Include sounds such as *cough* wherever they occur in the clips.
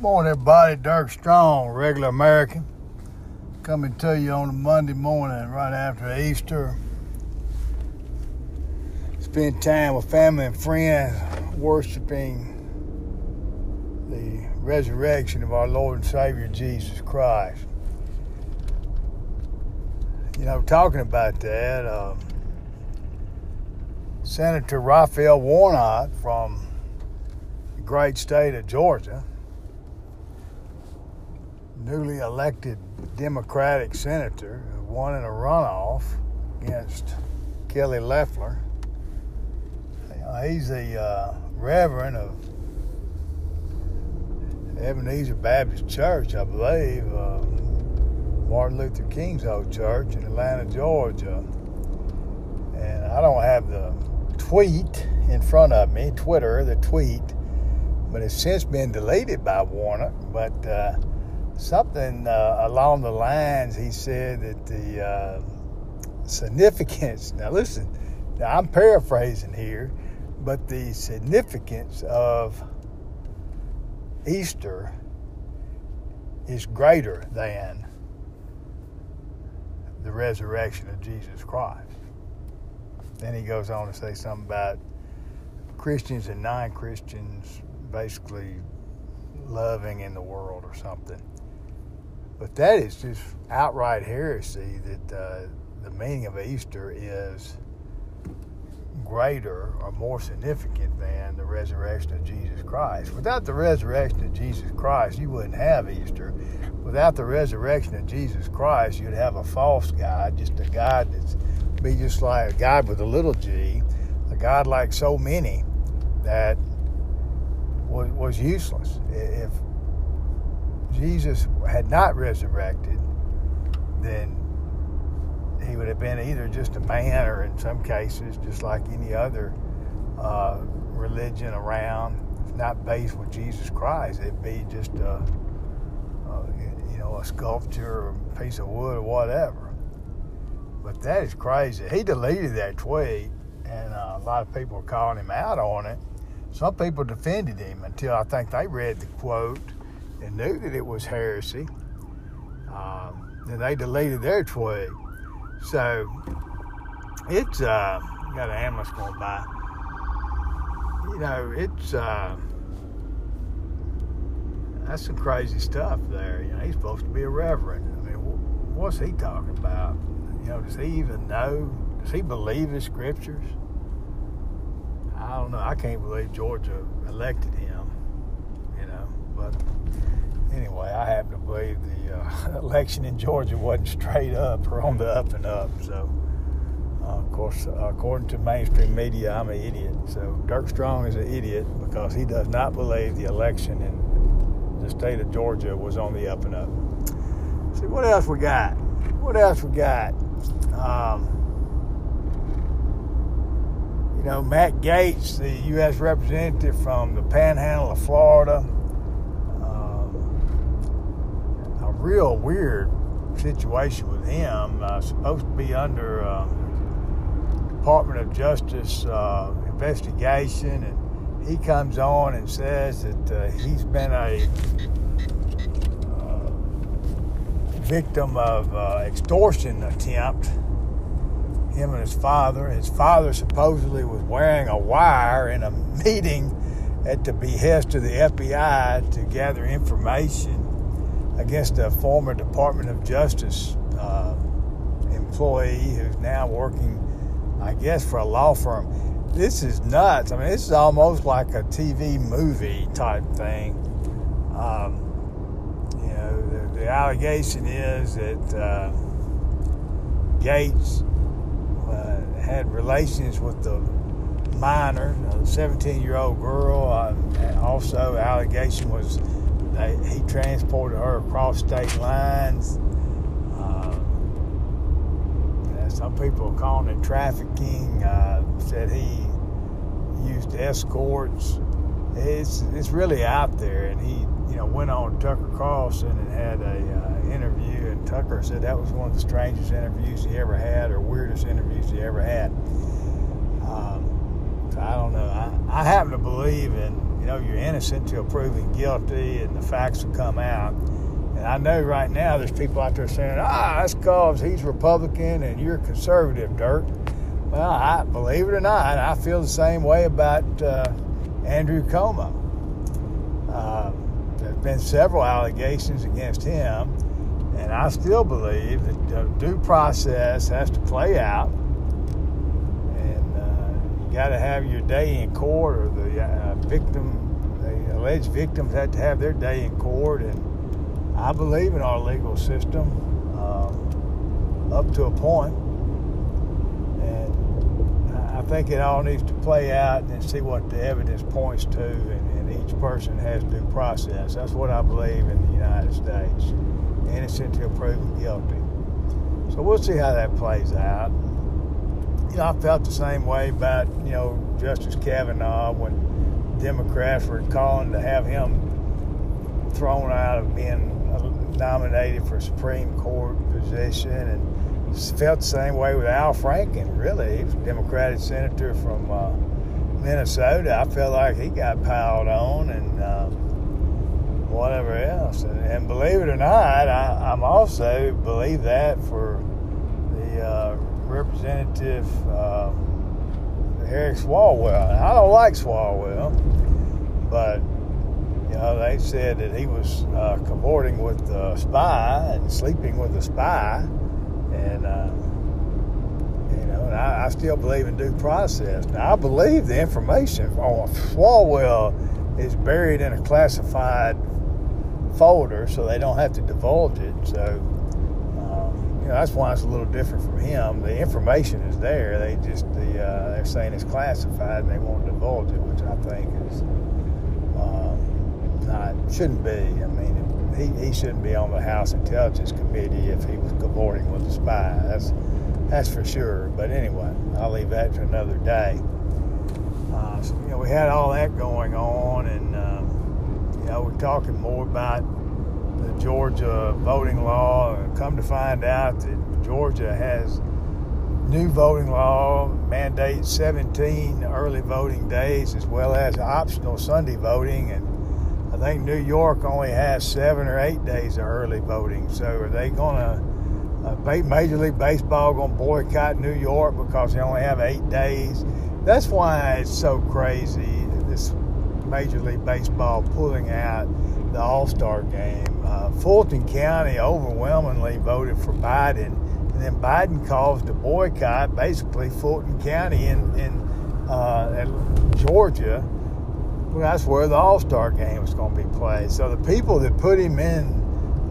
Morning, everybody. Dirk Strong, regular American, coming to you on a Monday morning right after Easter. Spend time with family and friends, worshiping the resurrection of our Lord and Savior Jesus Christ. You know, talking about that, um, Senator Raphael Warnock from the great state of Georgia newly elected Democratic senator who won in a runoff against Kelly Loeffler. He's the uh, reverend of Ebenezer Baptist Church, I believe, uh, Martin Luther King's old church in Atlanta, Georgia. And I don't have the tweet in front of me, Twitter, the tweet, but it's since been deleted by Warnock. But uh, something uh, along the lines he said that the uh, significance now listen now i'm paraphrasing here but the significance of easter is greater than the resurrection of jesus christ. Then he goes on to say something about christians and non-christians basically loving in the world or something but that is just outright heresy that uh, the meaning of Easter is greater or more significant than the resurrection of Jesus Christ. Without the resurrection of Jesus Christ, you wouldn't have Easter. Without the resurrection of Jesus Christ, you'd have a false God, just a God that's be just like a God with a little g, a God like so many that was, was useless. If Jesus had not resurrected, then he would have been either just a man or, in some cases, just like any other uh, religion around, not based with Jesus Christ. It'd be just a, a, you know a sculpture or a piece of wood or whatever. But that is crazy. He deleted that tweet, and uh, a lot of people are calling him out on it. Some people defended him until I think they read the quote and knew that it was heresy, um, then they deleted their tweet. So it's uh, got an ambulance going by. You know, it's uh, that's some crazy stuff there. You know, he's supposed to be a reverend. I mean, what's he talking about? You know, does he even know? Does he believe his scriptures? I don't know. I can't believe Georgia elected him. You know, but anyway, I happen to believe the uh, *laughs* election in Georgia wasn't straight up or on the up and up. So, uh, of course, according to mainstream media, I'm an idiot. So, Dirk Strong is an idiot because he does not believe the election in the state of Georgia was on the up and up. See, what else we got? What else we got? Um, you know, Matt Gaetz, the U.S. representative from the panhandle of Florida, real weird situation with him. Uh, supposed to be under uh, Department of Justice uh, investigation, and he comes on and says that uh, he's been a uh, victim of uh, extortion attempt. Him and his father. His father supposedly was wearing a wire in a *laughs* meeting at the behest of the FBI to gather information against a former Department of Justice uh, employee who's now working, I guess, for a law firm. This is nuts. I mean, this is almost like a TV movie type thing. Um, you know, the, the, allegation is that uh, Gaetz uh, had relations with the minor, a 17 year old girl. Uh, also, allegation was they, he transported her across state lines. Uh, some people are calling it trafficking. Uh, said he used escorts. It's it's really out there, and he you know went on Tucker Carlson and had a uh, interview, and Tucker said that was one of the strangest interviews he ever had, or weirdest interviews he ever had. Um, so I don't know. I, I happen to believe in know, you're innocent until proven guilty, and the facts will come out. And I know right now there's people out there saying, ah, that's because he's Republican and you're conservative, Dirk. Well, I believe it or not, I feel the same way about uh, Andrew Cuomo. Uh, there have been several allegations against him, and I still believe that the due process has to play out. Got to have your day in court, or the uh, victim, the alleged victims had to have their day in court, and I believe in our legal system um, up to a point. point, and I think it all needs to play out and see what the evidence points to, and, and each person has due process. That's what I believe in the United States, innocent until proven guilty. So we'll see how that plays out. You know, I felt the same way about you know Justice Kavanaugh when Democrats were calling to have him thrown out of being nominated for Supreme Court position, and felt the same way with Al Franken. Really, he was a Democratic senator from uh, Minnesota. I felt like he got piled on, and uh, whatever else. And, and, believe it or not, I, am also believe that for representative uh, Eric Swalwell. I don't like Swalwell, but you know, they said that he was uh, cavorting with a spy and sleeping with a spy, and uh, you know, and I, I, still believe in due process. Now, I believe the information on Swalwell is buried in a classified folder, so they don't have to divulge it. So, um, know, that's why it's a little different from him. The information is there; they just the uh, they're saying it's classified, and they won't divulge it, which I think is not shouldn't be. I mean, he, he shouldn't be on the House Intelligence Committee if he was cavorting with a spy. That's that's for sure. But anyway, I'll leave that to another day. Uh, so, you know, we had all that going on, and uh, you know, we're talking more about the Georgia voting law. Come to find out that Georgia has new voting law mandates 17 early voting days as well as optional Sunday voting and I think New York only has seven or eight days of early voting. So are they going to, uh, Major League Baseball going to boycott New York because they only have eight days? That's why it's so crazy, this Major League Baseball pulling out the All Star game. Fulton County overwhelmingly voted for Biden, and then Biden caused a boycott, basically Fulton County in, in uh, Georgia well, that's where the All Star game was going to be played. So the people that put him in,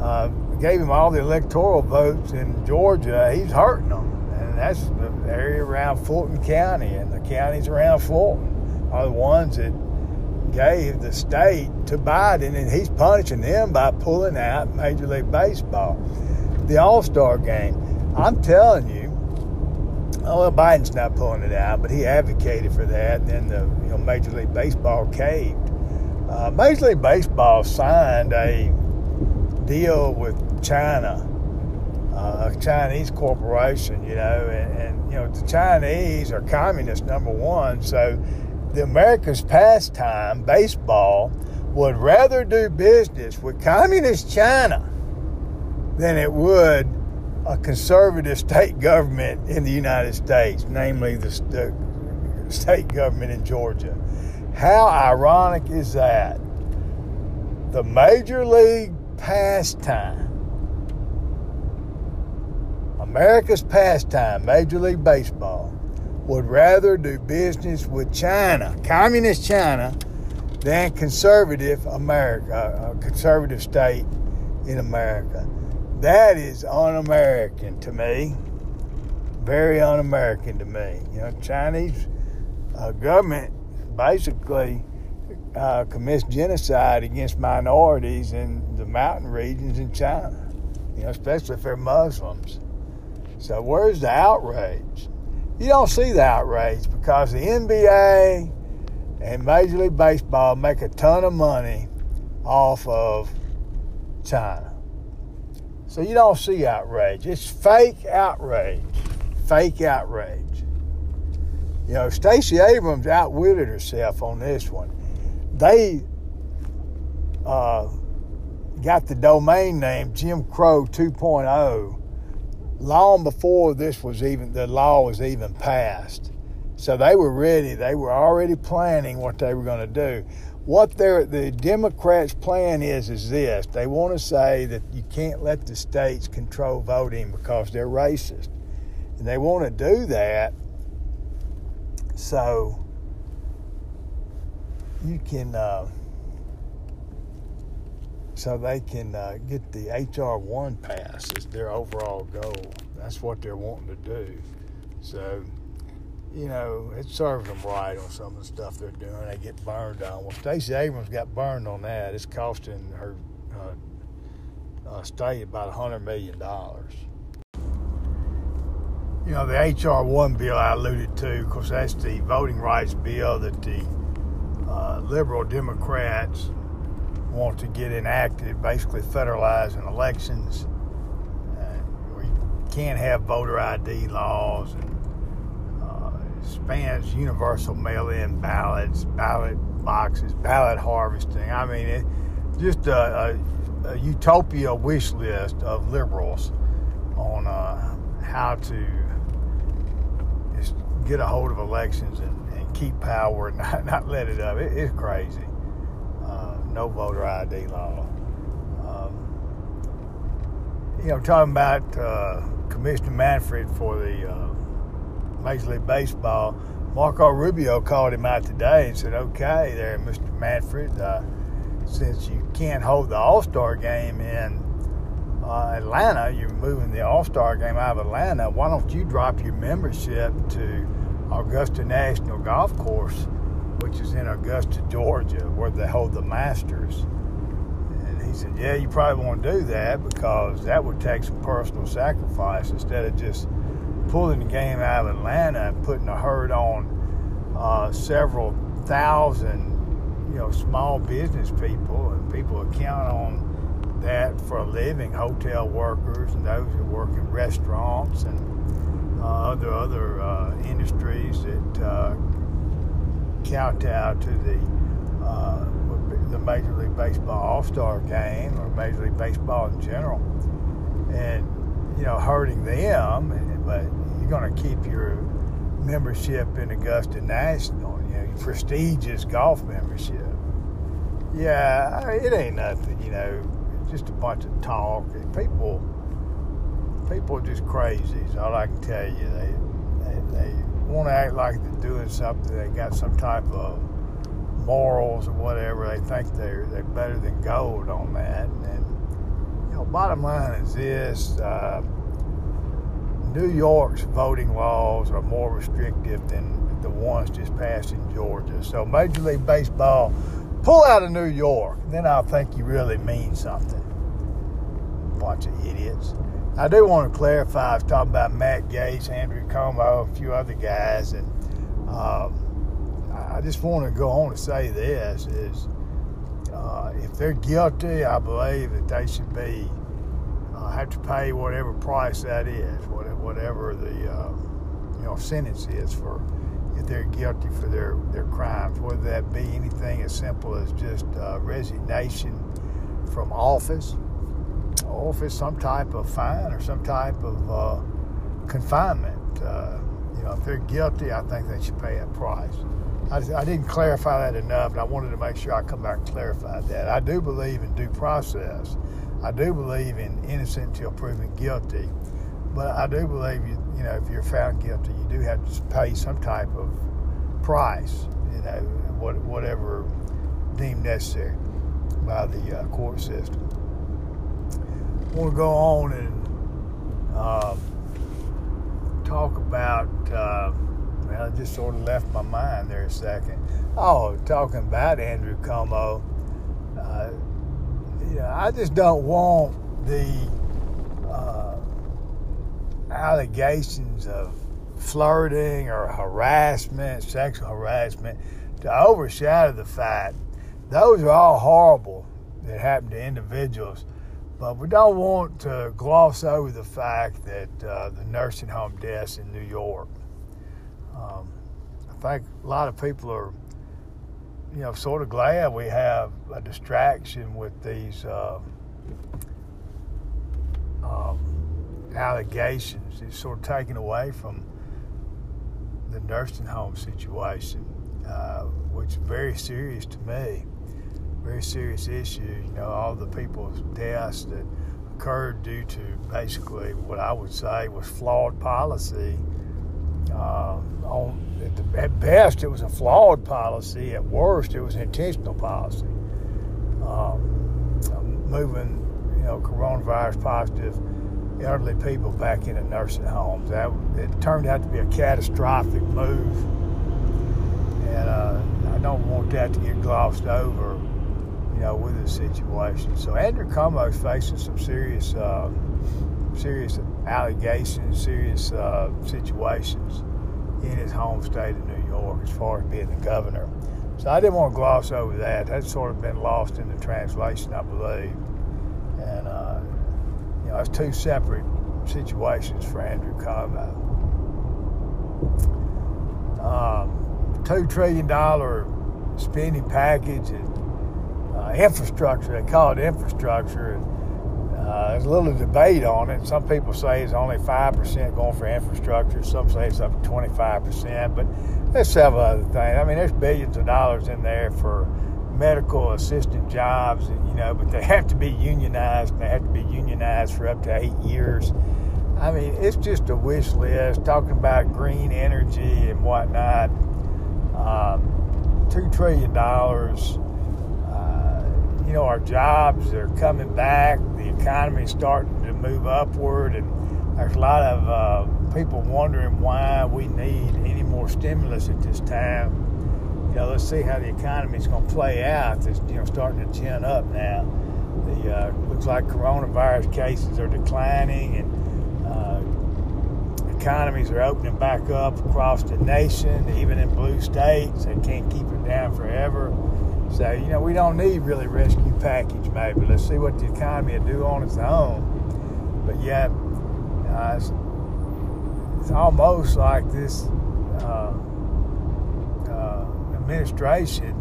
uh, gave him all the electoral votes in Georgia, he's hurting them. And that's the area around Fulton County, and the counties around Fulton are the ones that gave the state to Biden, and he's punishing them by pulling out Major League Baseball. The All Star game. I'm telling you, well, Biden's not pulling it out, but he advocated for that, and then the you know Major League Baseball caved. Uh, Major League Baseball signed a deal with China, uh, a Chinese corporation, you know, and, and you know the Chinese are communist number one, so the America's pastime, baseball, would rather do business with communist China than it would a conservative state government in the United States, namely the, the state government in Georgia. How ironic is that? The Major League pastime, America's pastime, Major League Baseball, would rather do business with China, communist China, than conservative America, a conservative state in America. That is un American to me. Very un American to me. You know, Chinese uh, government basically uh, commits genocide against minorities in the mountain regions in China, you know, especially if they're Muslims. So, where's the outrage? You don't see the outrage because the NBA and Major League Baseball make a ton of money off of China. So you don't see outrage. It's fake outrage. Fake outrage. You know, Stacey Abrams outwitted herself on this one. they uh, got the domain name Jim Crow 2.0 long before this was even the law was even passed. So they were ready. They were already planning what they were going to do. What the Democrats' plan is is this: they want to say that you can't let the states control voting because they're racist, and they want to do that so you can. Uh, so they can uh, get the HR one pass is their overall goal. That's what they're wanting to do. So, you know, it serves them right on some of the stuff they're doing. They get burned on. Well, Stacey Abrams got burned on that. It's costing her uh, uh, state about hundred million dollars. You know, the HR one bill I alluded to, of course, that's the voting rights bill that the uh, liberal Democrats want to get enacted, basically federalizing elections. Uh, we can't have voter ID laws and uh, spans universal mail-in ballots, ballot boxes, ballot harvesting. I mean, it, just a, a, a, utopia wish list of liberals on uh, how to get a hold of elections and, and keep power and *laughs* not, not let it up. It, it's crazy no voter ID law. Um, you know, talking about uh, Commissioner Manfred for the uh, Major League Baseball, Marco Rubio called him out today and said, "Okay, there, Mr. Manfred, uh, since you can't hold the All Star game in uh, Atlanta, you're moving the All Star game out of Atlanta. Why don't you drop your membership to Augusta National Golf Course?" Which is in Augusta, Georgia, where they hold the Masters. And he said, Yeah, you probably want to do that because that would take some personal sacrifice instead of just pulling the game out of Atlanta and putting a hurt on uh, several thousand, you know, small business people and people who count on that for a living, hotel workers and those who work in restaurants and uh, other other uh, industries that uh, kowtow to the uh, the Major League Baseball All Star Game or Major League Baseball in general, and you know hurting them. But you're going to keep your membership in Augusta National, you know, your prestigious golf membership. Yeah, I mean, it ain't nothing, you know, just a bunch of talk. People, people are just crazy. Is all I can tell you. They, they, they want to act like they're doing something. They got some type of morals or whatever. They think they're they're better than gold on that. And you know, bottom line is this: uh, New York's voting laws are more restrictive than the ones just passed in Georgia. So Major League Baseball, pull out of New York, then I'll think you really mean something. Bunch of idiots. I do want to clarify. I was talking about Matt Gaetz, Andrew Cuomo, a few other guys, and um, I just want to go on to say this: is uh, if they're guilty, I believe that they should be uh, have to pay whatever price that is, whatever the uh, you know sentence is for if they're guilty for their their crimes, whether that be anything as simple as just uh, resignation from office or if it's some type of fine or some type of uh, confinement. Uh, you know, if they're guilty, I think they should pay a price. I, I, didn't clarify that enough, and I wanted to make sure I come back and clarify that. I do believe in due process. I do believe in innocent until proven guilty, but I do believe you, you know, if you're found guilty, you do have to pay some type of price. You know, what, whatever deemed necessary by the uh, court system want to go on and uh, talk about. Uh, well, it just sort of left my mind there a second. Oh, talking about Andrew Cuomo. Uh, yeah, I just don't want the uh, allegations of flirting or harassment, sexual harassment, to overshadow the fact those are all horrible that happen to individuals but we don't want to gloss over the fact that uh, the nursing home deaths in New York. Um, I think a lot of people are, you know, sort of glad we have a distraction with these uh, um, allegations. It's sort of taken away from the nursing home situation, uh, which is very serious to me. Very serious issue. You know, all the people's deaths that occurred due to basically what I would say was flawed policy. Uh, on at, the, at, best, it was a flawed policy. At worst, it was an intentional policy. Um, moving, you know, coronavirus positive elderly people back into nursing homes. That it turned out to be a catastrophic move, and uh, I don't want that to get glossed over, you know, with the situation. So Andrew Cuomo's facing some serious, uh, serious allegations, serious uh, situations in his home state of New York as far as being the governor. So I didn't want to gloss over that. That's sort of been lost in the translation, I believe. And uh, you know, it's two separate situations for Andrew Cuomo. Um, two trillion dollar spending package and uh, infrastructure. They call it infrastructure. And, uh, there's a little debate on it. Some people say it's only five percent going for infrastructure. Some say it's up to twenty five percent. But there's several other things. I mean, there's billions of dollars in there for medical assistant jobs, you know, but they *laughs* have to be unionized. They have to be unionized for up to eight years. I mean, it's just a wish list talking about green energy and whatnot. Um, Two trillion dollars. You know, our jobs are coming back. The economy's starting to move upward, and there's a lot of uh, people wondering why we need any more stimulus at this time you know, let's see how the economy is going to play out. It's you know starting to chin up now. The uh, looks like coronavirus cases are declining, and uh, economies are opening back up across the nation, even in blue states. They can't keep it down forever. So you know, we don't need really package. Maybe let's see what the economy will do on its own. But yet, uh, it's, it's almost like this. Uh, administration,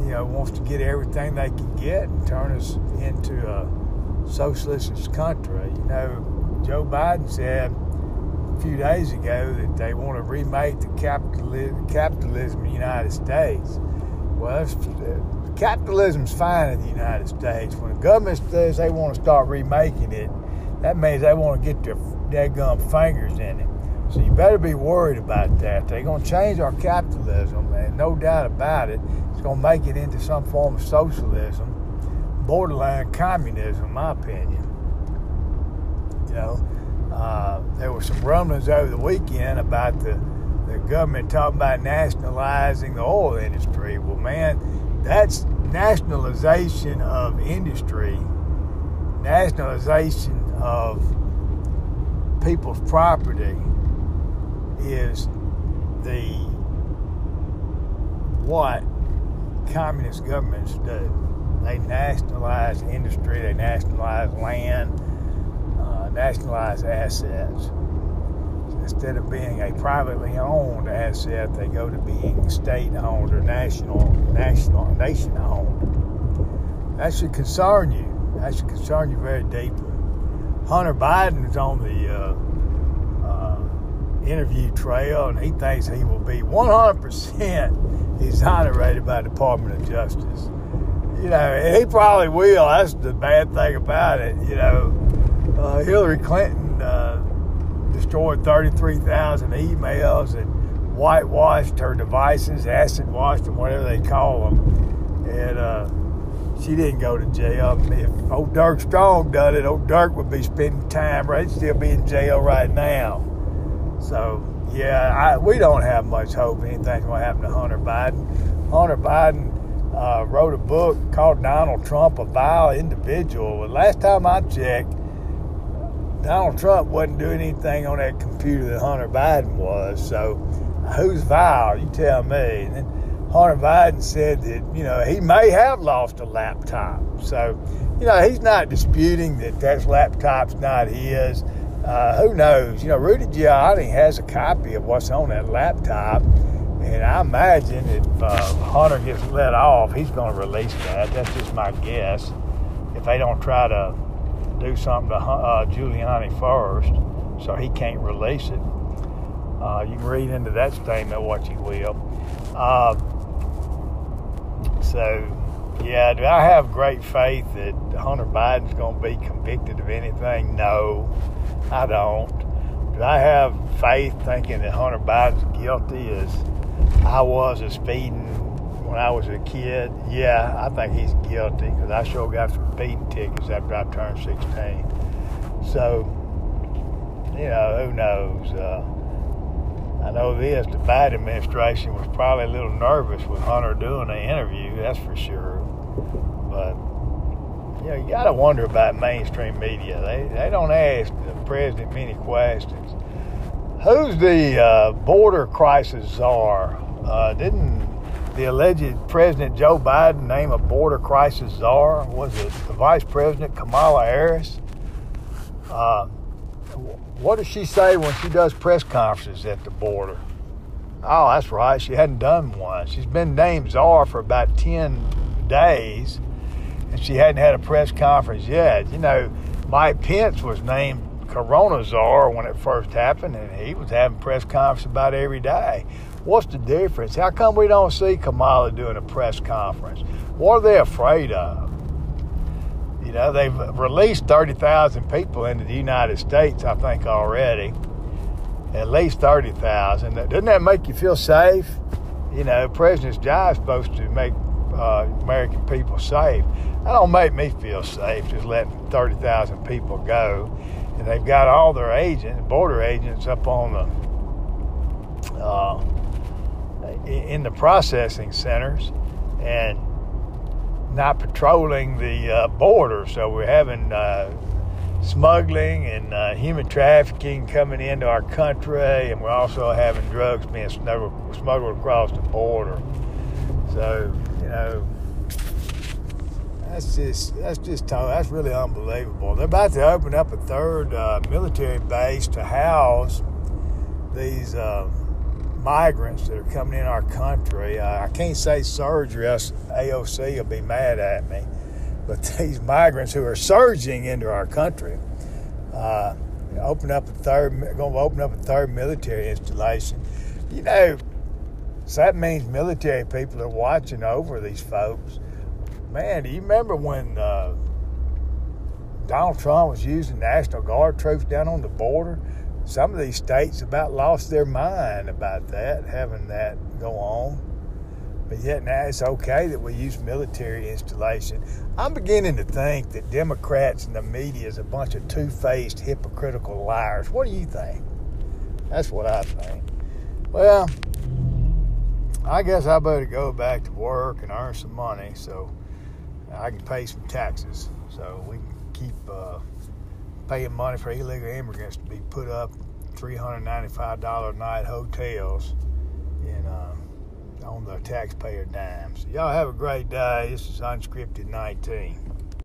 you know, wants to get everything they can get and turn us into a socialist country. You know, Joe Biden said a few days ago that they want to remake the capitalism, capitalism in the United States. Well, capitalism's fine in the United States. When the government says they want to start remaking it, that means they want to get their daggum fingers in it. So you better be worried about that. They're going to change our capitalism, and no doubt about it, it's going to make it into some form of socialism, borderline communism, in my opinion. You know, uh, there were some rumblings over the weekend about the, the government talking about nationalizing the oil industry. Well, man, that's nationalization of industry, nationalization of people's property is the what communist governments do. They nationalize industry, they nationalize land, uh, nationalize assets. Instead of being a privately owned asset, they go to being state-owned or national, national, nation-owned. That should concern you. That should concern you very deeply. Hunter Biden is on the uh, interview trail, and he thinks he will be 100% *laughs* exonerated by the Department of Justice. You know, he probably will. That's the bad thing about it. You know, uh, Hillary Clinton uh, destroyed 33,000 emails and whitewashed her devices, acid washed them, whatever they call them. And uh, she didn't go to jail. If old Dirk Strong done it, old Dirk would be spending time, right? Still be in jail right now. So, yeah, I, we don't have much hope anything's going to happen to Hunter Biden. Hunter Biden uh, wrote a book called Donald Trump, a vile individual. Last time I checked, Donald Trump wasn't doing anything on that computer that Hunter Biden was. So, who's vile? You tell me. And then Hunter Biden said that, you know, he may have lost a laptop. So, you know, he's not disputing that that laptop's not his. Uh, who knows? You know, Rudy Giuliani has a copy of what's on that laptop. And I imagine if uh, Hunter gets let off, he's going to release that. That's just my guess. If they don't try to do something to uh, Giuliani first, so he can't release it. Uh, you can read into that statement what you will. Uh, so, yeah, do I have great faith that Hunter Biden's going to be convicted of anything? No, I don't. Do I have faith thinking that Hunter Biden's guilty as I was of speeding when I was a kid? Yeah, I think he's guilty because I sure got some speeding tickets after I turned 16. So, you know, who knows? Uh, I know this, the Biden administration was probably a little nervous with Hunter doing the interview, that's for sure. But, you know, you got to wonder about mainstream media. They, they don't ask the president many questions. Who's the uh, border crisis czar? Uh, didn't the alleged President Joe Biden name a border crisis czar? Was it the Vice President Kamala Harris? Uh, what does she say when she does press conferences at the border? Oh, that's right. She hadn't done one. She's been named czar for about 10 days, and she hadn't had a press conference yet. You know, Mike Pence was named Corona czar when it first happened, and he was having press conferences about every day. What's the difference? How come we don't see Kamala doing a press conference? What are they afraid of? You know, they've released 30,000 people into the United States, I think, already. At least 30,000. Doesn't that make you feel safe? You know, President's job is supposed to make uh, American people safe. That don't make me feel safe, just letting 30,000 people go. And they've got all their agents, border agents, up on the, uh, in the processing centers. And not patrolling the uh, border. So we're having uh, smuggling and uh, human trafficking coming into our country, and we're also having drugs being smuggled across the border. So you know, that's just that's just that's really unbelievable. They're about to open up a third uh, military base to house these uh, migrants that are coming in our country. Uh, I can't say surgery, else AOC will be mad at me. But *laughs* these migrants who are surging into our country, uh, open up a third, going to open up a third military installation. You know, so that means military people are watching over these folks. Man, do you remember when uh, Donald Trump was using National Guard troops down on the border? Some of these states about lost their mind about that, having that go on. But yet now it's okay that we use military installation. I'm beginning to think that Democrats and the media is a bunch of two-faced, hypocritical liars. What do you think? That's what I think. Well, I guess I better go back to work and earn some money so I can pay some taxes so we can keep uh, paying money for illegal immigrants to be put up $395 a night hotels in uh, on the taxpayer dime. So y'all have a great day. This is Unscripted 19.